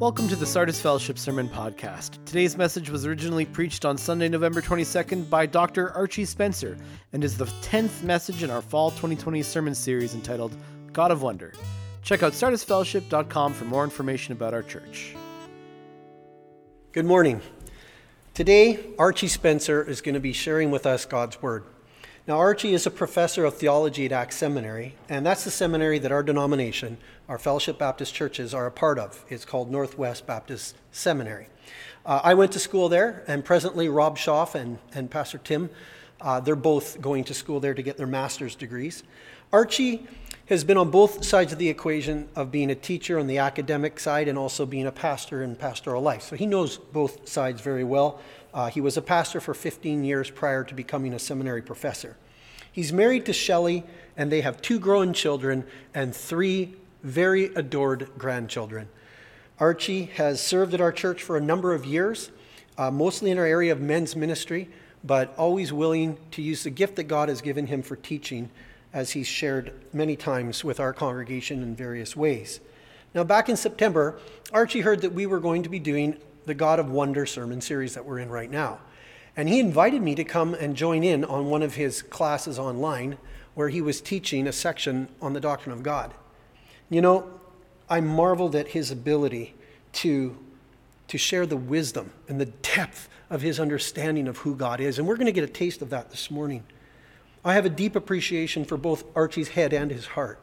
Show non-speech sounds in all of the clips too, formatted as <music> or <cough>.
Welcome to the Sardis Fellowship Sermon Podcast. Today's message was originally preached on Sunday, November 22nd by Dr. Archie Spencer and is the 10th message in our Fall 2020 sermon series entitled God of Wonder. Check out sardisfellowship.com for more information about our church. Good morning. Today, Archie Spencer is going to be sharing with us God's Word. Now, Archie is a professor of theology at Acts Seminary, and that's the seminary that our denomination, our Fellowship Baptist churches, are a part of. It's called Northwest Baptist Seminary. Uh, I went to school there, and presently Rob Schaff and, and Pastor Tim, uh, they're both going to school there to get their master's degrees. Archie has been on both sides of the equation of being a teacher on the academic side and also being a pastor in pastoral life. So he knows both sides very well. Uh, he was a pastor for 15 years prior to becoming a seminary professor. He's married to Shelley, and they have two grown children and three very adored grandchildren. Archie has served at our church for a number of years, uh, mostly in our area of men's ministry, but always willing to use the gift that God has given him for teaching, as he's shared many times with our congregation in various ways. Now, back in September, Archie heard that we were going to be doing the God of Wonder sermon series that we're in right now. And he invited me to come and join in on one of his classes online where he was teaching a section on the doctrine of God. You know, I marveled at his ability to, to share the wisdom and the depth of his understanding of who God is. And we're going to get a taste of that this morning. I have a deep appreciation for both Archie's head and his heart.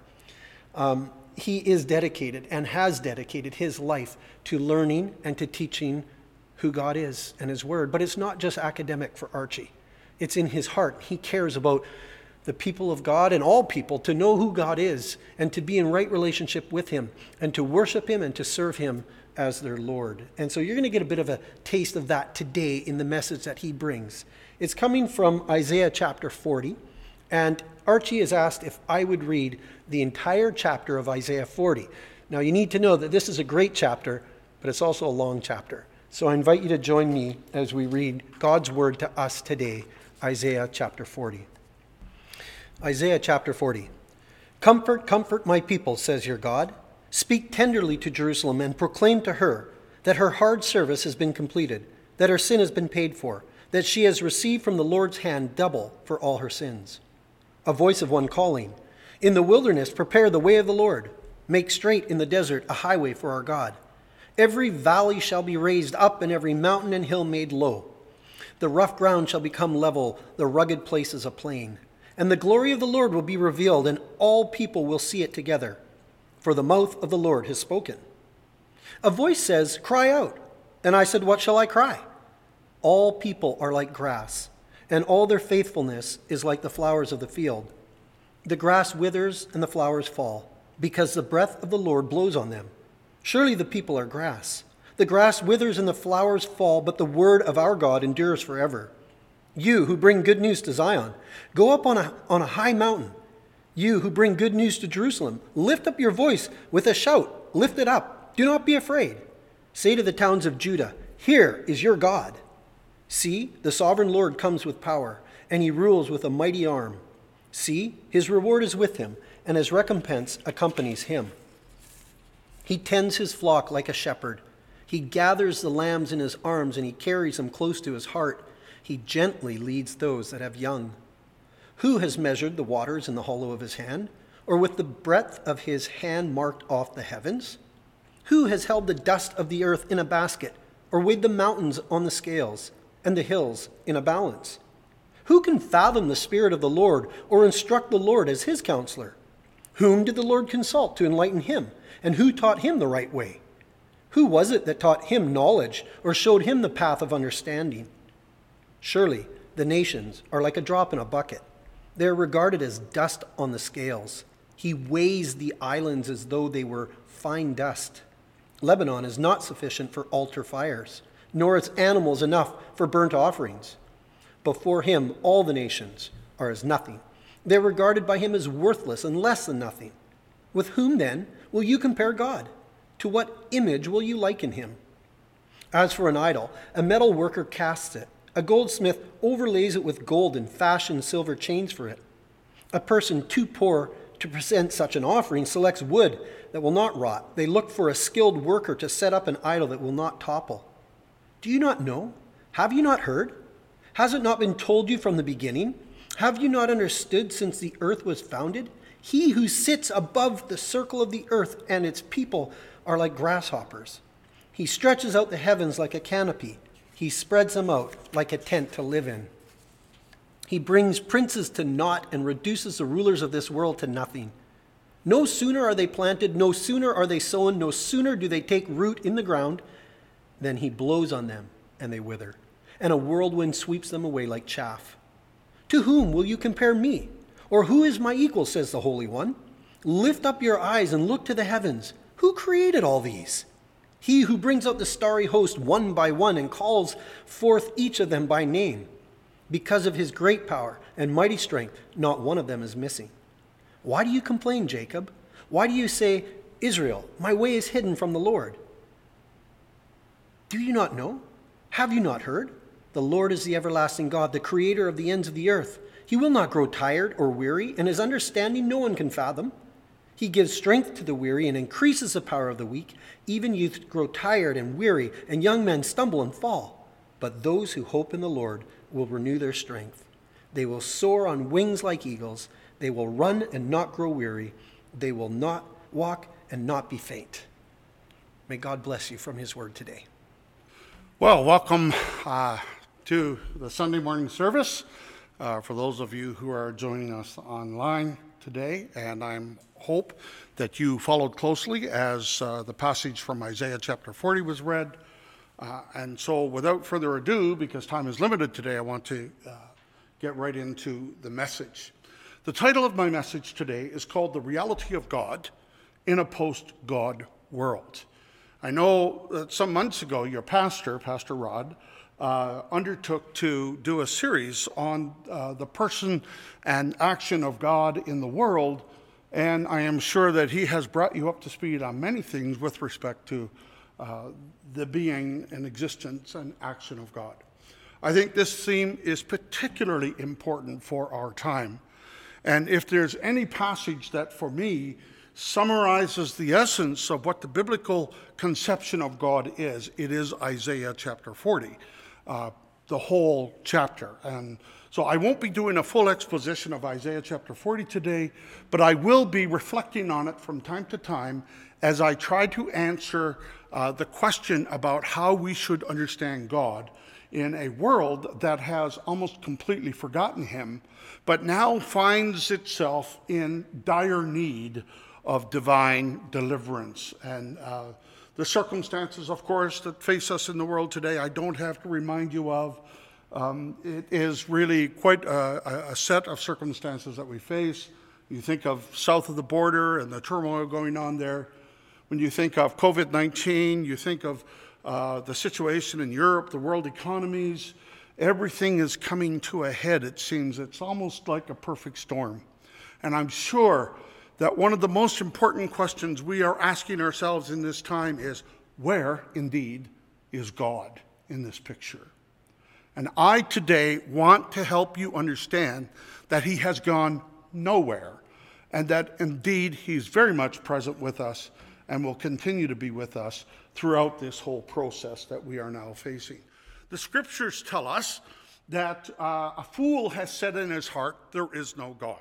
Um, he is dedicated and has dedicated his life to learning and to teaching who God is and his word. But it's not just academic for Archie, it's in his heart. He cares about the people of God and all people to know who God is and to be in right relationship with him and to worship him and to serve him as their Lord. And so you're going to get a bit of a taste of that today in the message that he brings. It's coming from Isaiah chapter 40. And Archie has asked if I would read the entire chapter of Isaiah 40. Now, you need to know that this is a great chapter, but it's also a long chapter. So I invite you to join me as we read God's word to us today, Isaiah chapter 40. Isaiah chapter 40. Comfort, comfort my people, says your God. Speak tenderly to Jerusalem and proclaim to her that her hard service has been completed, that her sin has been paid for, that she has received from the Lord's hand double for all her sins. A voice of one calling, In the wilderness, prepare the way of the Lord. Make straight in the desert a highway for our God. Every valley shall be raised up, and every mountain and hill made low. The rough ground shall become level, the rugged places a plain. And the glory of the Lord will be revealed, and all people will see it together. For the mouth of the Lord has spoken. A voice says, Cry out. And I said, What shall I cry? All people are like grass, and all their faithfulness is like the flowers of the field. The grass withers and the flowers fall, because the breath of the Lord blows on them. Surely the people are grass. The grass withers and the flowers fall, but the word of our God endures forever. You who bring good news to Zion, go up on a, on a high mountain. You who bring good news to Jerusalem, lift up your voice with a shout. Lift it up. Do not be afraid. Say to the towns of Judah, Here is your God. See, the sovereign Lord comes with power, and he rules with a mighty arm. See, his reward is with him, and his recompense accompanies him. He tends his flock like a shepherd. He gathers the lambs in his arms and he carries them close to his heart. He gently leads those that have young. Who has measured the waters in the hollow of his hand, or with the breadth of his hand marked off the heavens? Who has held the dust of the earth in a basket, or weighed the mountains on the scales, and the hills in a balance? Who can fathom the Spirit of the Lord, or instruct the Lord as his counselor? Whom did the Lord consult to enlighten him? And who taught him the right way? Who was it that taught him knowledge or showed him the path of understanding? Surely the nations are like a drop in a bucket. They are regarded as dust on the scales. He weighs the islands as though they were fine dust. Lebanon is not sufficient for altar fires, nor its animals enough for burnt offerings. Before him, all the nations are as nothing. They're regarded by him as worthless and less than nothing. With whom, then, will you compare God? To what image will you liken him? As for an idol, a metal worker casts it. A goldsmith overlays it with gold and fashions silver chains for it. A person too poor to present such an offering selects wood that will not rot. They look for a skilled worker to set up an idol that will not topple. Do you not know? Have you not heard? Has it not been told you from the beginning? Have you not understood since the earth was founded? He who sits above the circle of the earth and its people are like grasshoppers. He stretches out the heavens like a canopy, he spreads them out like a tent to live in. He brings princes to naught and reduces the rulers of this world to nothing. No sooner are they planted, no sooner are they sown, no sooner do they take root in the ground, than he blows on them and they wither, and a whirlwind sweeps them away like chaff. To whom will you compare me? Or who is my equal, says the Holy One? Lift up your eyes and look to the heavens. Who created all these? He who brings out the starry host one by one and calls forth each of them by name. Because of his great power and mighty strength, not one of them is missing. Why do you complain, Jacob? Why do you say, Israel, my way is hidden from the Lord? Do you not know? Have you not heard? The Lord is the everlasting God, the creator of the ends of the earth. He will not grow tired or weary, and his understanding no one can fathom. He gives strength to the weary and increases the power of the weak. Even youth grow tired and weary, and young men stumble and fall. But those who hope in the Lord will renew their strength. They will soar on wings like eagles. They will run and not grow weary. They will not walk and not be faint. May God bless you from his word today. Well, welcome uh, to the Sunday morning service uh, for those of you who are joining us online today. And I hope that you followed closely as uh, the passage from Isaiah chapter 40 was read. Uh, and so, without further ado, because time is limited today, I want to uh, get right into the message. The title of my message today is called The Reality of God in a Post God World. I know that some months ago, your pastor, Pastor Rod, uh, undertook to do a series on uh, the person and action of God in the world, and I am sure that he has brought you up to speed on many things with respect to uh, the being and existence and action of God. I think this theme is particularly important for our time. And if there's any passage that for me summarizes the essence of what the biblical conception of God is, it is Isaiah chapter 40, uh, the whole chapter. And so I won't be doing a full exposition of Isaiah chapter 40 today, but I will be reflecting on it from time to time as I try to answer uh, the question about how we should understand God in a world that has almost completely forgotten Him, but now finds itself in dire need of divine deliverance. And uh, the circumstances, of course, that face us in the world today, I don't have to remind you of. Um, it is really quite a, a, set of circumstances that we face. You think of south of the border and the turmoil going on there. When you think of COVID 19, you think of uh, the situation in Europe, the world economies, everything is coming to a head, it seems. It's almost like a perfect storm. And I'm sure that one of the most important questions we are asking ourselves in this time is where, indeed, is God in this picture? And I today want to help you understand that He has gone nowhere and that indeed He's very much present with us and will continue to be with us throughout this whole process that we are now facing. The scriptures tell us that uh, a fool has said in his heart, There is no God.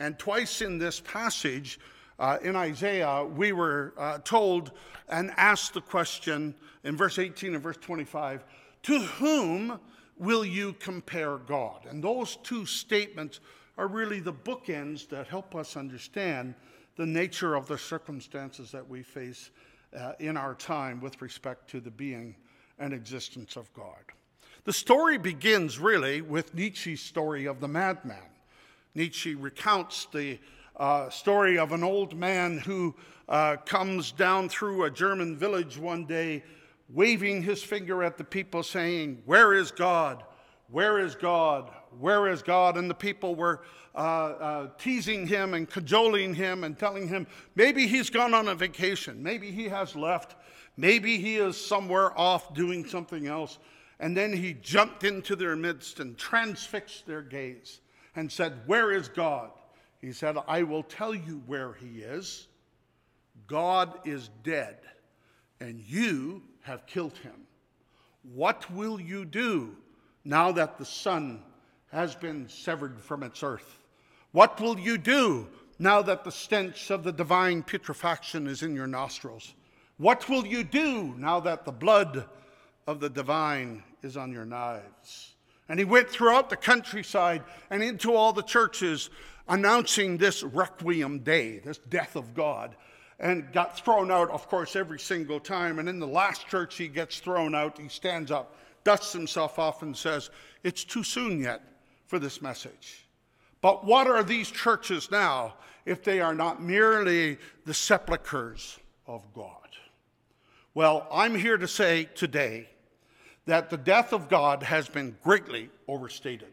And twice in this passage uh, in Isaiah, we were uh, told and asked the question in verse 18 and verse 25 To whom will you compare God? And those two statements are really the bookends that help us understand the nature of the circumstances that we face uh, in our time with respect to the being and existence of God. The story begins really with Nietzsche's story of the madman. Nietzsche recounts the uh, story of an old man who uh, comes down through a German village one day, waving his finger at the people, saying, Where is God? Where is God? Where is God? And the people were uh, uh, teasing him and cajoling him and telling him maybe he's gone on a vacation, maybe he has left, maybe he is somewhere off doing something else. And then he jumped into their midst and transfixed their gaze and said, Where is God? He said, I will tell you where he is. God is dead, and you have killed him. What will you do now that the sun has been severed from its earth? What will you do now that the stench of the divine putrefaction is in your nostrils? What will you do now that the blood of the divine is on your knives? And he went throughout the countryside and into all the churches announcing this requiem day, this death of God, and got thrown out, of course, every single time. And in the last church, he gets thrown out. He stands up, dusts himself off, and says, It's too soon yet for this message. But what are these churches now if they are not merely the sepulchres of God? Well, I'm here to say today that the death of God has been greatly overstated.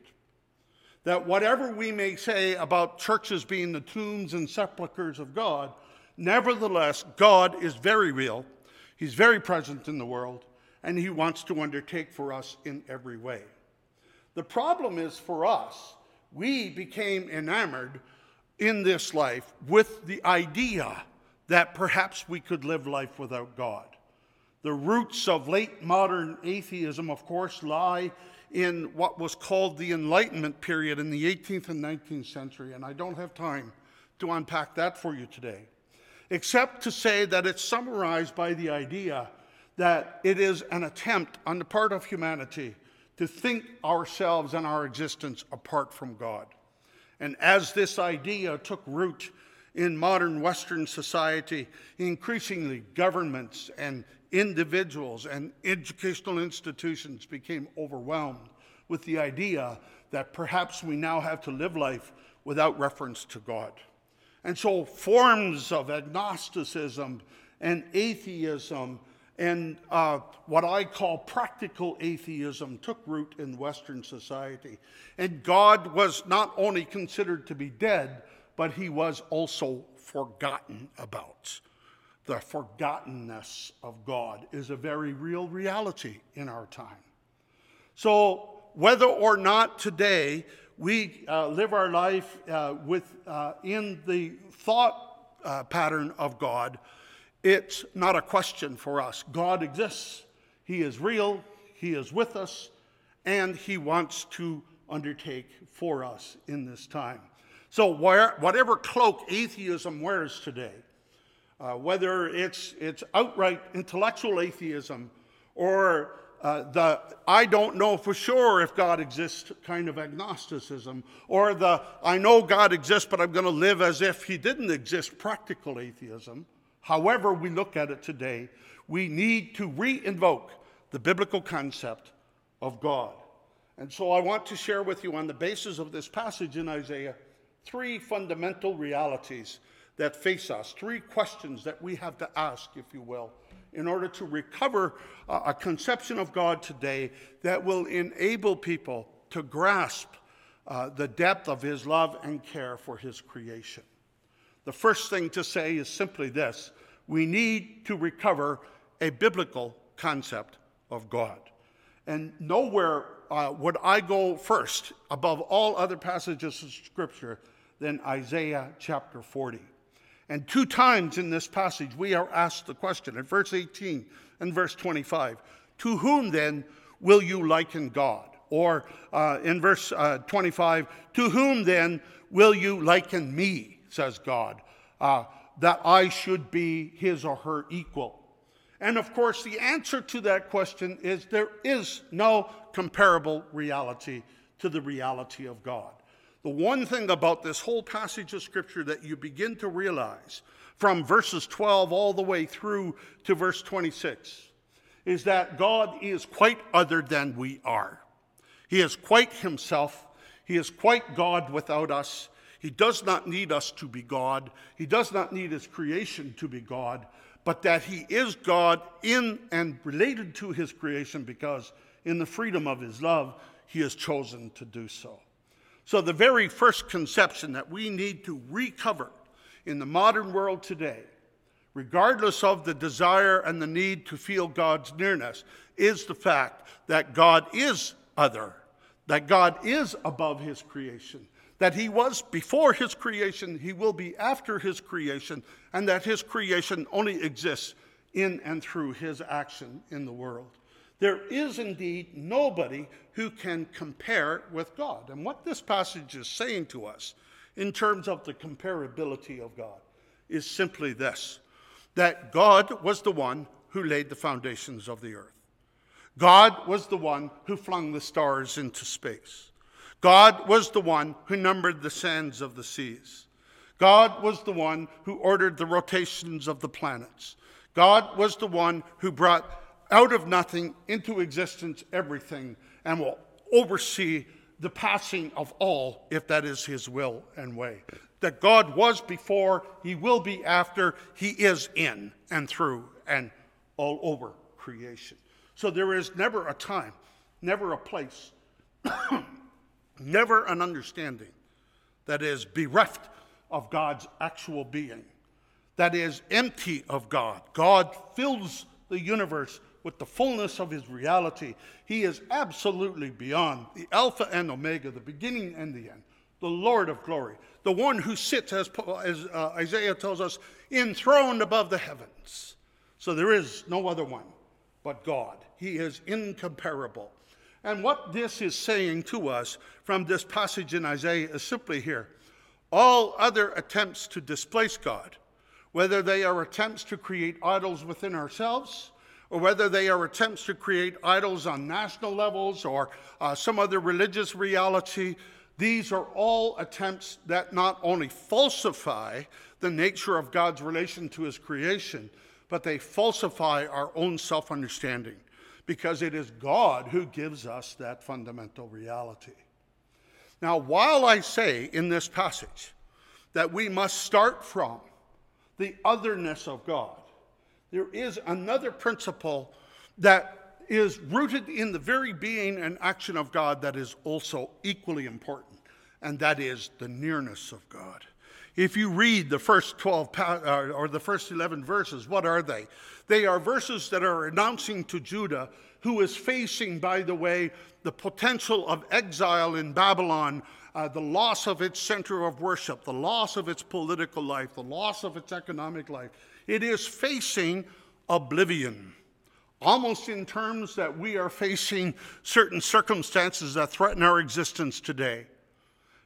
That whatever we may say about churches being the tombs and sepulchres of God, nevertheless, God is very real. He's very present in the world, and He wants to undertake for us in every way. The problem is for us we became enamored in this life with the idea that perhaps we could live life without God. The roots of late modern atheism, of course, lie in what was called the Enlightenment period in the 18th and 19th century, and I don't have time to unpack that for you today, except to say that it's summarized by the idea that it is an attempt on the part of humanity to think ourselves and our existence apart from God. And as this idea took root in modern Western society, increasingly governments and individuals and educational institutions became overwhelmed with the idea that perhaps we now have to live life without reference to God. And so forms of agnosticism and atheism and uh, what I call practical atheism took root in Western society. And God was not only considered to be dead, but he was also forgotten about. The forgottenness of God is a very real reality in our time. So, whether or not today we uh, live our life uh, with, uh, in the thought uh, pattern of God, it's not a question for us. God exists, He is real, He is with us, and He wants to undertake for us in this time. So, whatever cloak atheism wears today, uh, whether it's, it's outright intellectual atheism or uh, the I don't know for sure if God exists kind of agnosticism, or the I know God exists, but I'm going to live as if he didn't exist practical atheism, however we look at it today, we need to re invoke the biblical concept of God. And so I want to share with you, on the basis of this passage in Isaiah, three fundamental realities that face us, three questions that we have to ask, if you will, in order to recover a conception of God today that will enable people to grasp uh, the depth of His love and care for His creation. The first thing to say is simply this we need to recover a biblical concept of God. And nowhere uh, would I go first above all other passages of Scripture than Isaiah chapter 40. And two times in this passage, we are asked the question in verse 18 and verse 25 To whom then will you liken God? Or uh, in verse uh, 25, To whom then will you liken me? says God, uh, that I should be his or her equal. And of course, the answer to that question is there is no comparable reality to the reality of God. The one thing about this whole passage of Scripture that you begin to realize from verses 12 all the way through to verse 26 is that God is quite other than we are. He is quite Himself, He is quite God without us. He does not need us to be God. He does not need his creation to be God, but that he is God in and related to his creation because in the freedom of his love, he has chosen to do so. So, the very first conception that we need to recover in the modern world today, regardless of the desire and the need to feel God's nearness, is the fact that God is other, that God is above his creation, that he was before his creation, he will be after his creation, and that his creation only exists in and through his action in the world. There is indeed nobody who can compare with God. And what this passage is saying to us in terms of the comparability of God is simply this that God was the one who laid the foundations of the earth. God was the one who flung the stars into space. God was the one who numbered the sands of the seas. God was the one who ordered the rotations of the planets. God was the one who brought out of nothing into existence everything and will oversee the passing of all if that is his will and way. That God was before, he will be after, he is in and through and all over creation. So there is never a time, never a place, <coughs> never an understanding that is bereft of God's actual being, that is empty of God. God fills the universe with the fullness of his reality. He is absolutely beyond the Alpha and Omega, the beginning and the end, the Lord of glory, the one who sits, as, as uh, Isaiah tells us, enthroned above the heavens. So there is no other one but God. He is incomparable. And what this is saying to us from this passage in Isaiah is simply here all other attempts to displace God, whether they are attempts to create idols within ourselves, or whether they are attempts to create idols on national levels or uh, some other religious reality, these are all attempts that not only falsify the nature of God's relation to his creation, but they falsify our own self understanding because it is God who gives us that fundamental reality. Now, while I say in this passage that we must start from the otherness of God, there is another principle that is rooted in the very being and action of God that is also equally important, and that is the nearness of God. If you read the first 12 uh, or the first 11 verses, what are they? They are verses that are announcing to Judah, who is facing, by the way, the potential of exile in Babylon, uh, the loss of its center of worship, the loss of its political life, the loss of its economic life. It is facing oblivion, almost in terms that we are facing certain circumstances that threaten our existence today.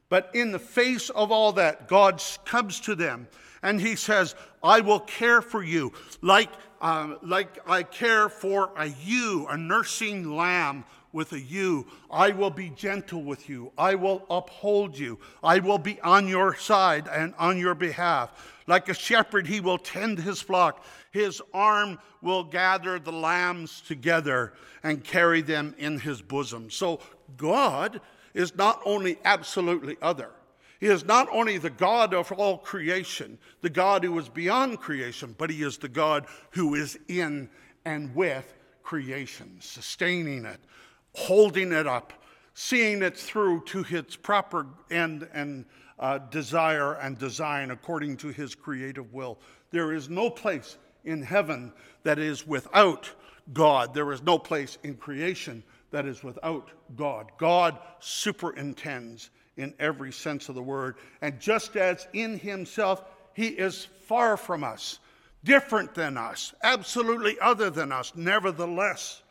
But in the face of all that, God comes to them and he says, I will care for you like, uh, like I care for a ewe, a nursing lamb with a ewe. I will be gentle with you. I will uphold you. I will be on your side and on your behalf. Like a shepherd, he will tend his flock. His arm will gather the lambs together and carry them in his bosom. So God is not only absolutely other, he is not only the God of all creation, the God who is beyond creation, but he is the God who is in and with creation, sustaining it, holding it up, seeing it through to its proper end and uh, desire and design according to his creative will. There is no place in heaven that is without God. There is no place in creation that is without God. God superintends in every sense of the word. And just as in himself, he is far from us, different than us, absolutely other than us, nevertheless,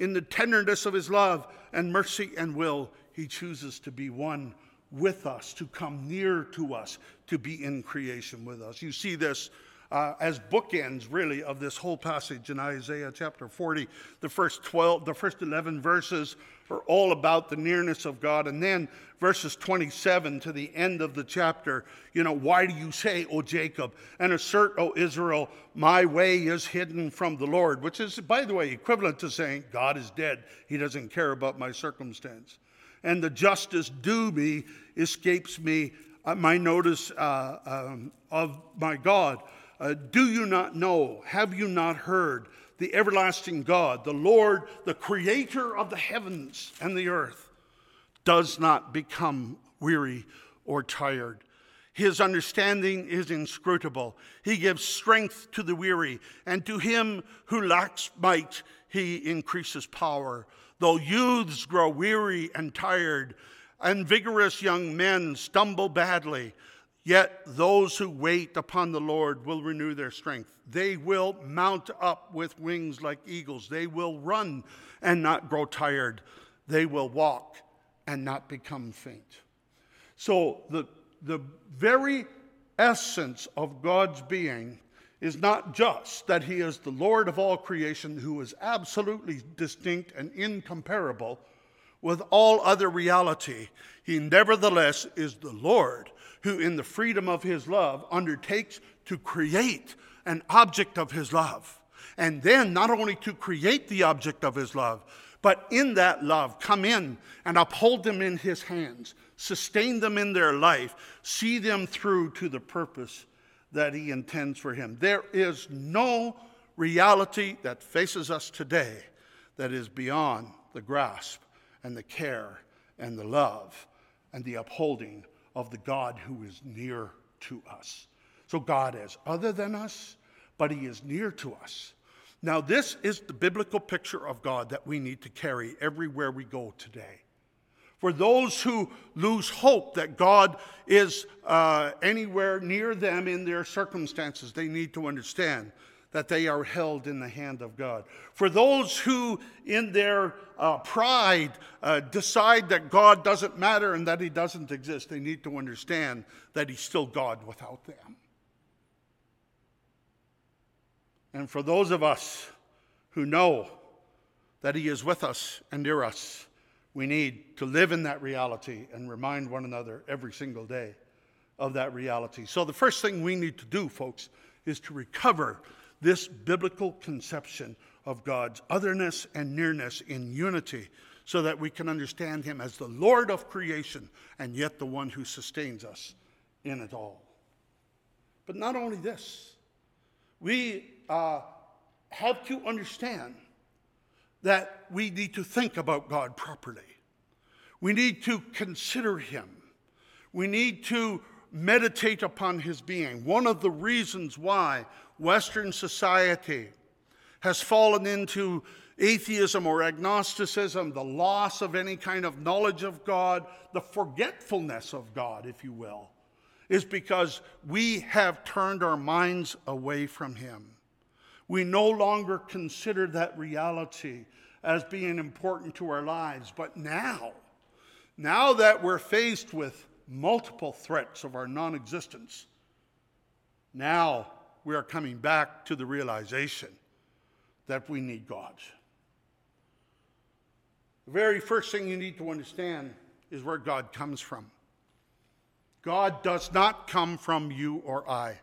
in the tenderness of his love and mercy and will, he chooses to be one with us, to come near to us, to be in creation with us. You see this uh, as bookends, really, of this whole passage in Isaiah chapter 40. The first 12, the first 11 verses are all about the nearness of God. And then verses 27 to the end of the chapter, you know, why do you say, O Jacob, and assert, O Israel, my way is hidden from the Lord? Which is, by the way, equivalent to saying, God is dead. He doesn't care about my circumstance and the justice due me escapes me uh, my notice uh, um, of my God. Uh, do you not know? Have you not heard? The everlasting God, the Lord, the creator of the heavens and the earth, does not become weary or tired. His understanding is inscrutable. He gives strength to the weary, and to him who lacks might, he increases power. Though youths grow weary and tired, and vigorous young men stumble badly. Yet those who wait upon the Lord will renew their strength. They will mount up with wings like eagles. They will run and not grow tired. They will walk and not become faint. So, the, the very essence of God's being is not just that He is the Lord of all creation, who is absolutely distinct and incomparable with all other reality. He nevertheless is the Lord who, in the freedom of His love, undertakes to create an object of His love. And then, not only to create the object of His love, but in that love, come in and uphold them in His hands, sustain them in their life, see them through to the purpose that He intends for Him. There is no reality that faces us today that is beyond the grasp and the care and the love and the upholding of the God who is near to us. So God is other than us, but He is near to us. Now, this is the biblical picture of God that we need to carry everywhere we go today. For those who lose hope that God is uh, anywhere near them in their circumstances, they need to understand that they are held in the hand of God. For those who, in their uh, pride, uh, decide that God doesn't matter and that He doesn't exist, they need to understand that He's still God without them. And for those of us who know that He is with us and near us, we need to live in that reality and remind one another every single day of that reality. So, the first thing we need to do, folks, is to recover this biblical conception of God's otherness and nearness in unity so that we can understand Him as the Lord of creation and yet the one who sustains us in it all. But not only this, we uh, have to understand that we need to think about God properly. We need to consider Him. We need to meditate upon His being. One of the reasons why Western society has fallen into atheism or agnosticism, the loss of any kind of knowledge of God, the forgetfulness of God, if you will, is because we have turned our minds away from Him. We no longer consider that reality as being important to our lives. But now, now that we're faced with multiple threats of our non existence, now we are coming back to the realization that we need God. The very first thing you need to understand is where God comes from. God does not come from you or I.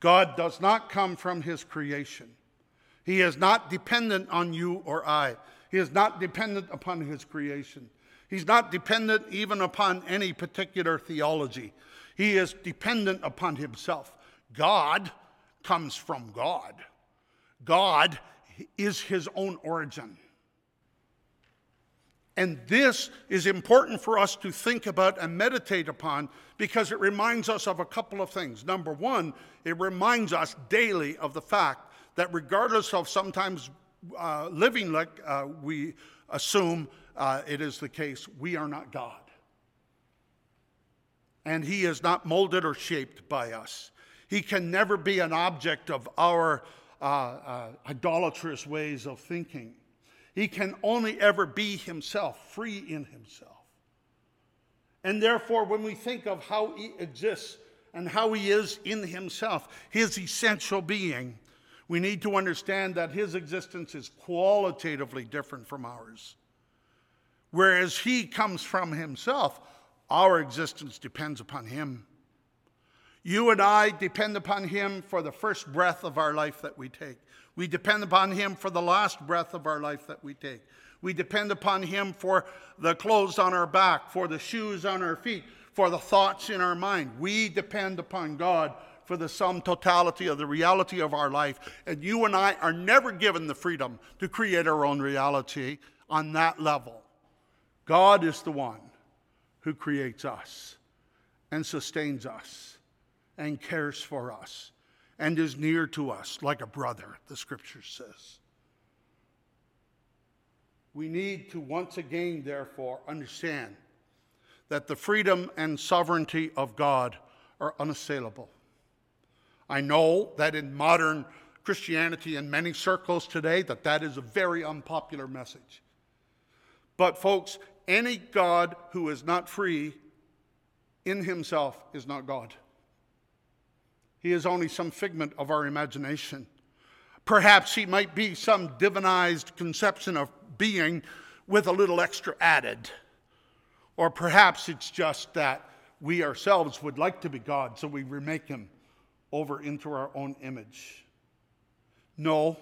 God does not come from his creation. He is not dependent on you or I. He is not dependent upon his creation. He's not dependent even upon any particular theology. He is dependent upon himself. God comes from God. God is his own origin. And this is important for us to think about and meditate upon because it reminds us of a couple of things. Number one, it reminds us daily of the fact that regardless of sometimes uh, living like uh, we assume uh, it is the case, we are not God. And He is not molded or shaped by us. He can never be an object of our uh, uh, idolatrous ways of thinking. He can only ever be himself, free in himself. And therefore, when we think of how he exists and how he is in himself, his essential being, we need to understand that his existence is qualitatively different from ours. Whereas he comes from himself, our existence depends upon him. You and I depend upon him for the first breath of our life that we take. We depend upon Him for the last breath of our life that we take. We depend upon Him for the clothes on our back, for the shoes on our feet, for the thoughts in our mind. We depend upon God for the sum totality of the reality of our life. And you and I are never given the freedom to create our own reality on that level. God is the one who creates us and sustains us and cares for us and is near to us like a brother, the scripture says. We need to once again, therefore, understand that the freedom and sovereignty of God are unassailable. I know that in modern Christianity in many circles today that that is a very unpopular message. But folks, any God who is not free in himself is not God. He is only some figment of our imagination. Perhaps he might be some divinized conception of being with a little extra added. Or perhaps it's just that we ourselves would like to be God, so we remake him over into our own image. No,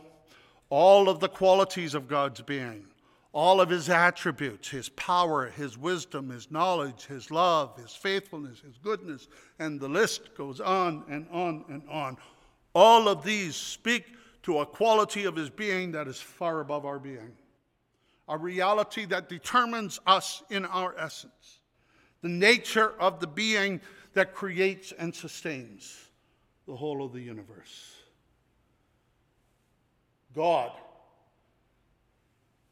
all of the qualities of God's being, all of his attributes, his power, his wisdom, his knowledge, his love, his faithfulness, his goodness, and the list goes on and on and on. All of these speak to a quality of his being that is far above our being, a reality that determines us in our essence, the nature of the being that creates and sustains the whole of the universe. God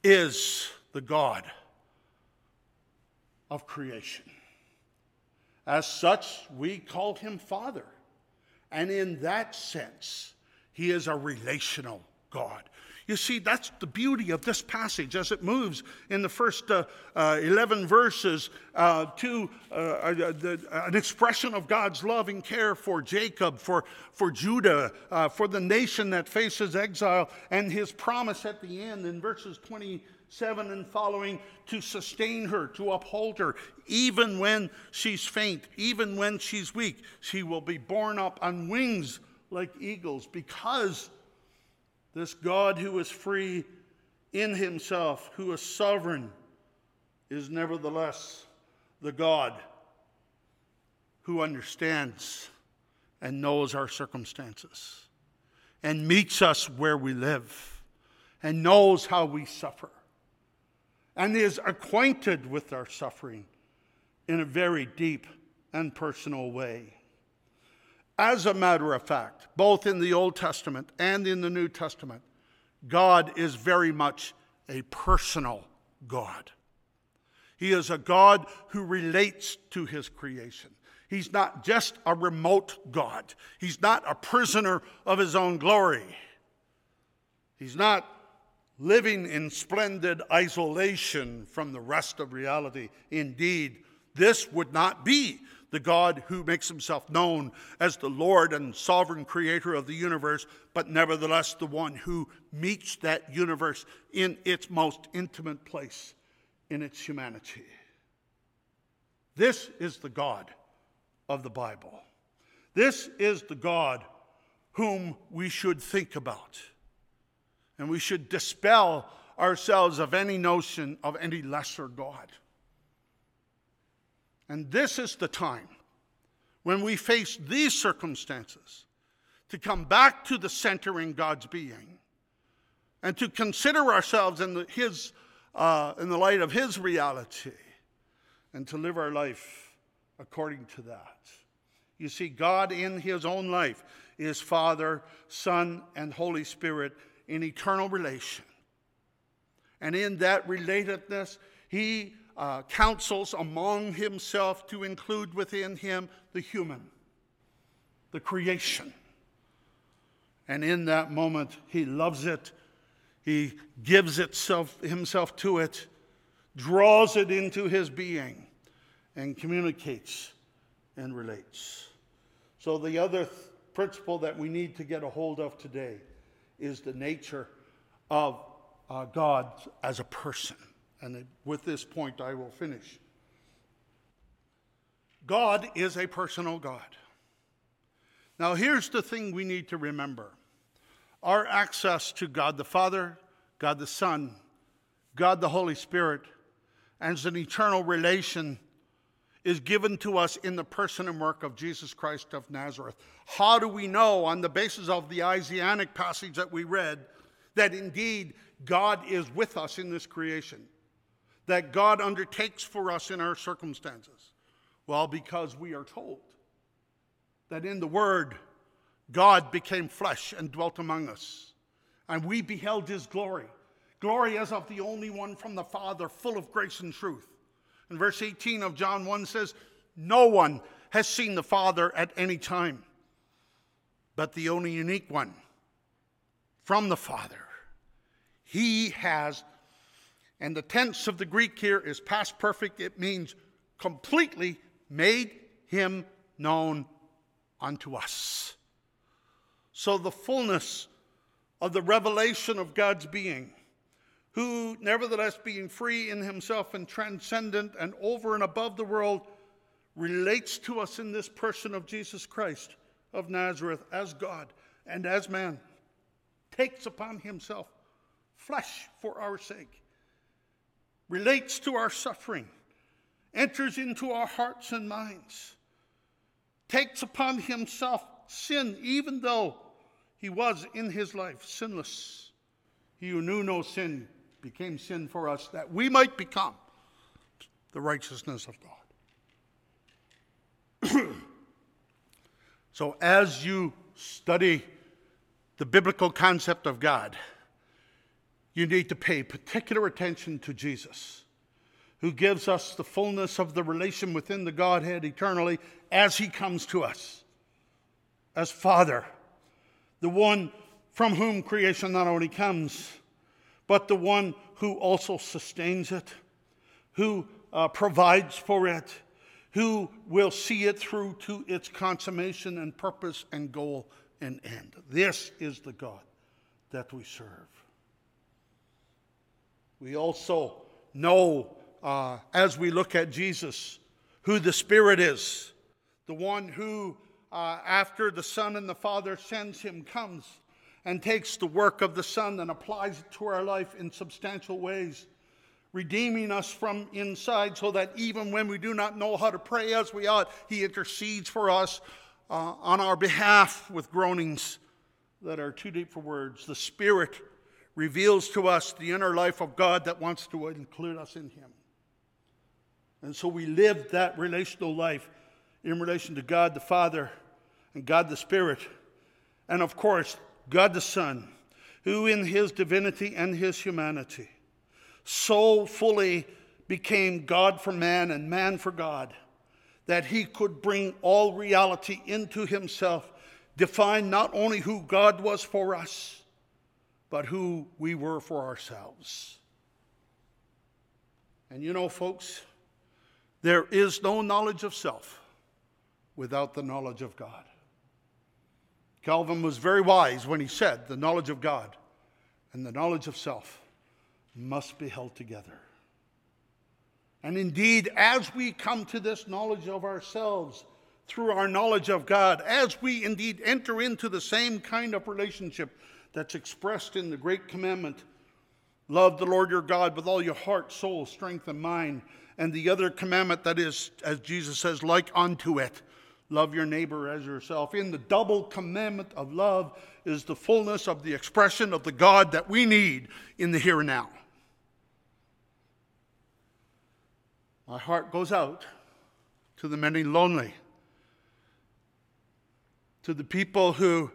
is the God of creation. As such, we call him Father. And in that sense, he is a relational God. You see, that's the beauty of this passage as it moves in the first uh, uh, 11 verses uh, to uh, uh, the, an expression of God's love and care for Jacob, for, for Judah, uh, for the nation that faces exile, and his promise at the end in verses 27 and following to sustain her, to uphold her, even when she's faint, even when she's weak. She will be borne up on wings like eagles because this God who is free in himself, who is sovereign, is nevertheless the God who understands and knows our circumstances and meets us where we live and knows how we suffer and is acquainted with our suffering in a very deep and personal way. As a matter of fact, both in the Old Testament and in the New Testament, God is very much a personal God. He is a God who relates to his creation. He's not just a remote God. He's not a prisoner of his own glory. He's not living in splendid isolation from the rest of reality. Indeed, this would not be the God who makes himself known as the Lord and sovereign creator of the universe, but nevertheless the one who meets that universe in its most intimate place, in its humanity. This is the God of the Bible. This is the God whom we should think about. And we should dispel ourselves of any notion of any lesser God. And this is the time when we face these circumstances to come back to the center in God's being and to consider ourselves in the, his, uh, in the light of His reality and to live our life according to that. You see, God in His own life is Father, Son, and Holy Spirit in eternal relation. And in that relatedness, He uh, counsels among himself to include within him the human, the creation. And in that moment, he loves it, he gives itself, himself to it, draws it into his being, and communicates and relates. So, the other th- principle that we need to get a hold of today is the nature of uh, God as a person. And with this point, I will finish. God is a personal God. Now, here's the thing we need to remember our access to God the Father, God the Son, God the Holy Spirit, as an eternal relation is given to us in the person and work of Jesus Christ of Nazareth. How do we know, on the basis of the Isaianic passage that we read, that indeed God is with us in this creation? That God undertakes for us in our circumstances? Well, because we are told that in the Word, God became flesh and dwelt among us, and we beheld his glory. Glory as of the only one from the Father, full of grace and truth. And verse 18 of John 1 says, No one has seen the Father at any time, but the only unique one from the Father. He has, and the tense of the Greek here is past perfect. It means completely made him known unto us. So the fullness of the revelation of God's being, who, nevertheless, being free in himself and transcendent and over and above the world, relates to us in this person of Jesus Christ of Nazareth as God and as man, takes upon himself flesh for our sake, relates to our suffering, enters into our hearts and minds, takes upon himself sin, even though he was in his life sinless. He who knew no sin became sin for us that we might become the righteousness of God. <clears throat> so, as you study the biblical concept of God, you need to pay particular attention to Jesus, who gives us the fullness of the relation within the Godhead eternally as he comes to us as Father, the one from whom creation not only comes, but the one who also sustains it, who uh, provides for it who will see it through to its consummation and purpose and goal and end. This is the God that we serve. We also know, uh, as we look at Jesus, who the Spirit is, the one who, uh, after the Son and the Father sends him, comes and takes the work of the Son and applies it to our life in substantial ways redeeming us from inside so that even when we do not know how to pray as we ought, He intercedes for us uh, on our behalf with groanings that are too deep for words. The Spirit reveals to us the inner life of God that wants to include us in Him. And so we live that relational life in relation to God the Father and God the Spirit, and of course, God the Son, who in His divinity and His humanity so fully became God for man and man for God that he could bring all reality into himself, define not only who God was for us, but who we were for ourselves. And you know, folks, there is no knowledge of self without the knowledge of God. Calvin was very wise when he said the knowledge of God and the knowledge of self must be held together. And indeed, as we come to this knowledge of ourselves through our knowledge of God, as we indeed enter into the same kind of relationship that's expressed in the great commandment love the Lord your God with all your heart, soul, strength, and mind, and the other commandment that is, as Jesus says, like unto it love your neighbor as yourself. In the double commandment of love is the fullness of the expression of the God that we need in the here and now. My heart goes out to the many lonely, to the people who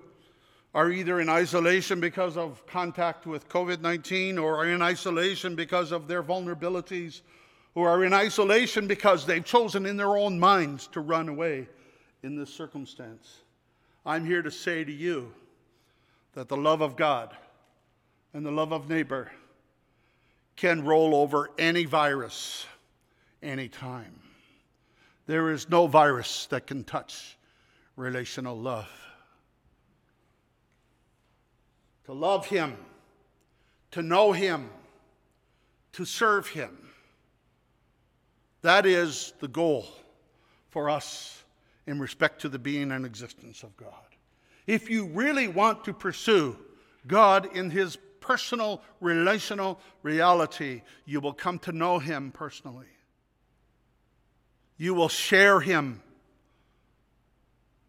are either in isolation because of contact with COVID 19 or are in isolation because of their vulnerabilities or are in isolation because they've chosen in their own minds to run away in this circumstance. I'm here to say to you that the love of God and the love of neighbor can roll over any virus anytime. There is no virus that can touch relational love. To love Him, to know Him, to serve Him. That is the goal for us in respect to the being and existence of God. If you really want to pursue God in His personal, relational reality, you will come to know Him personally. You will share him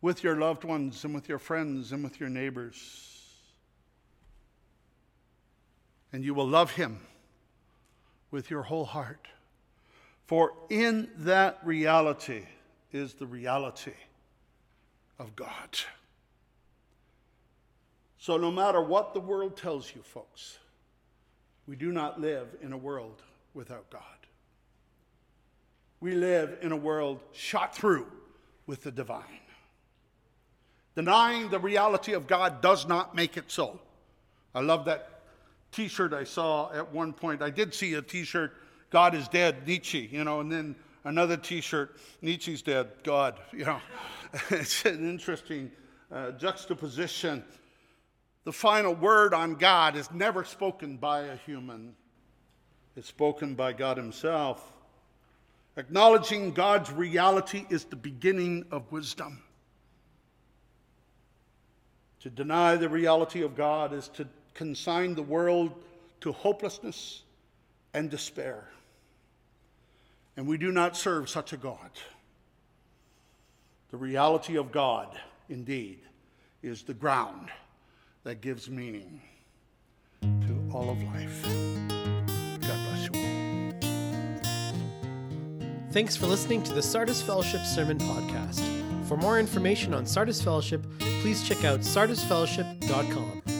with your loved ones and with your friends and with your neighbors. And you will love him with your whole heart. For in that reality is the reality of God. So, no matter what the world tells you, folks, we do not live in a world without God. we live in a world shot through with the divine. Denying the reality of God does not make it so. I love that t shirt I saw at one point. I did see a t shirt, God is dead, Nietzsche, you know, and then another t shirt, Nietzsche's dead, God, <laughs> you know. it's an interesting uh, juxtaposition. The final word on God is never spoken by a human, it's spoken by God Himself. Acknowledging God's reality is the beginning of wisdom. To deny the reality of God is to consign the world to hopelessness and despair. And we do not serve such a God. The reality of God, indeed, is the ground that gives meaning to all of life. God bless you all. Thanks for listening to the Sardis Fellowship Sermon Podcast. For more information on Sardis Fellowship, please check out sardisfellowship.com.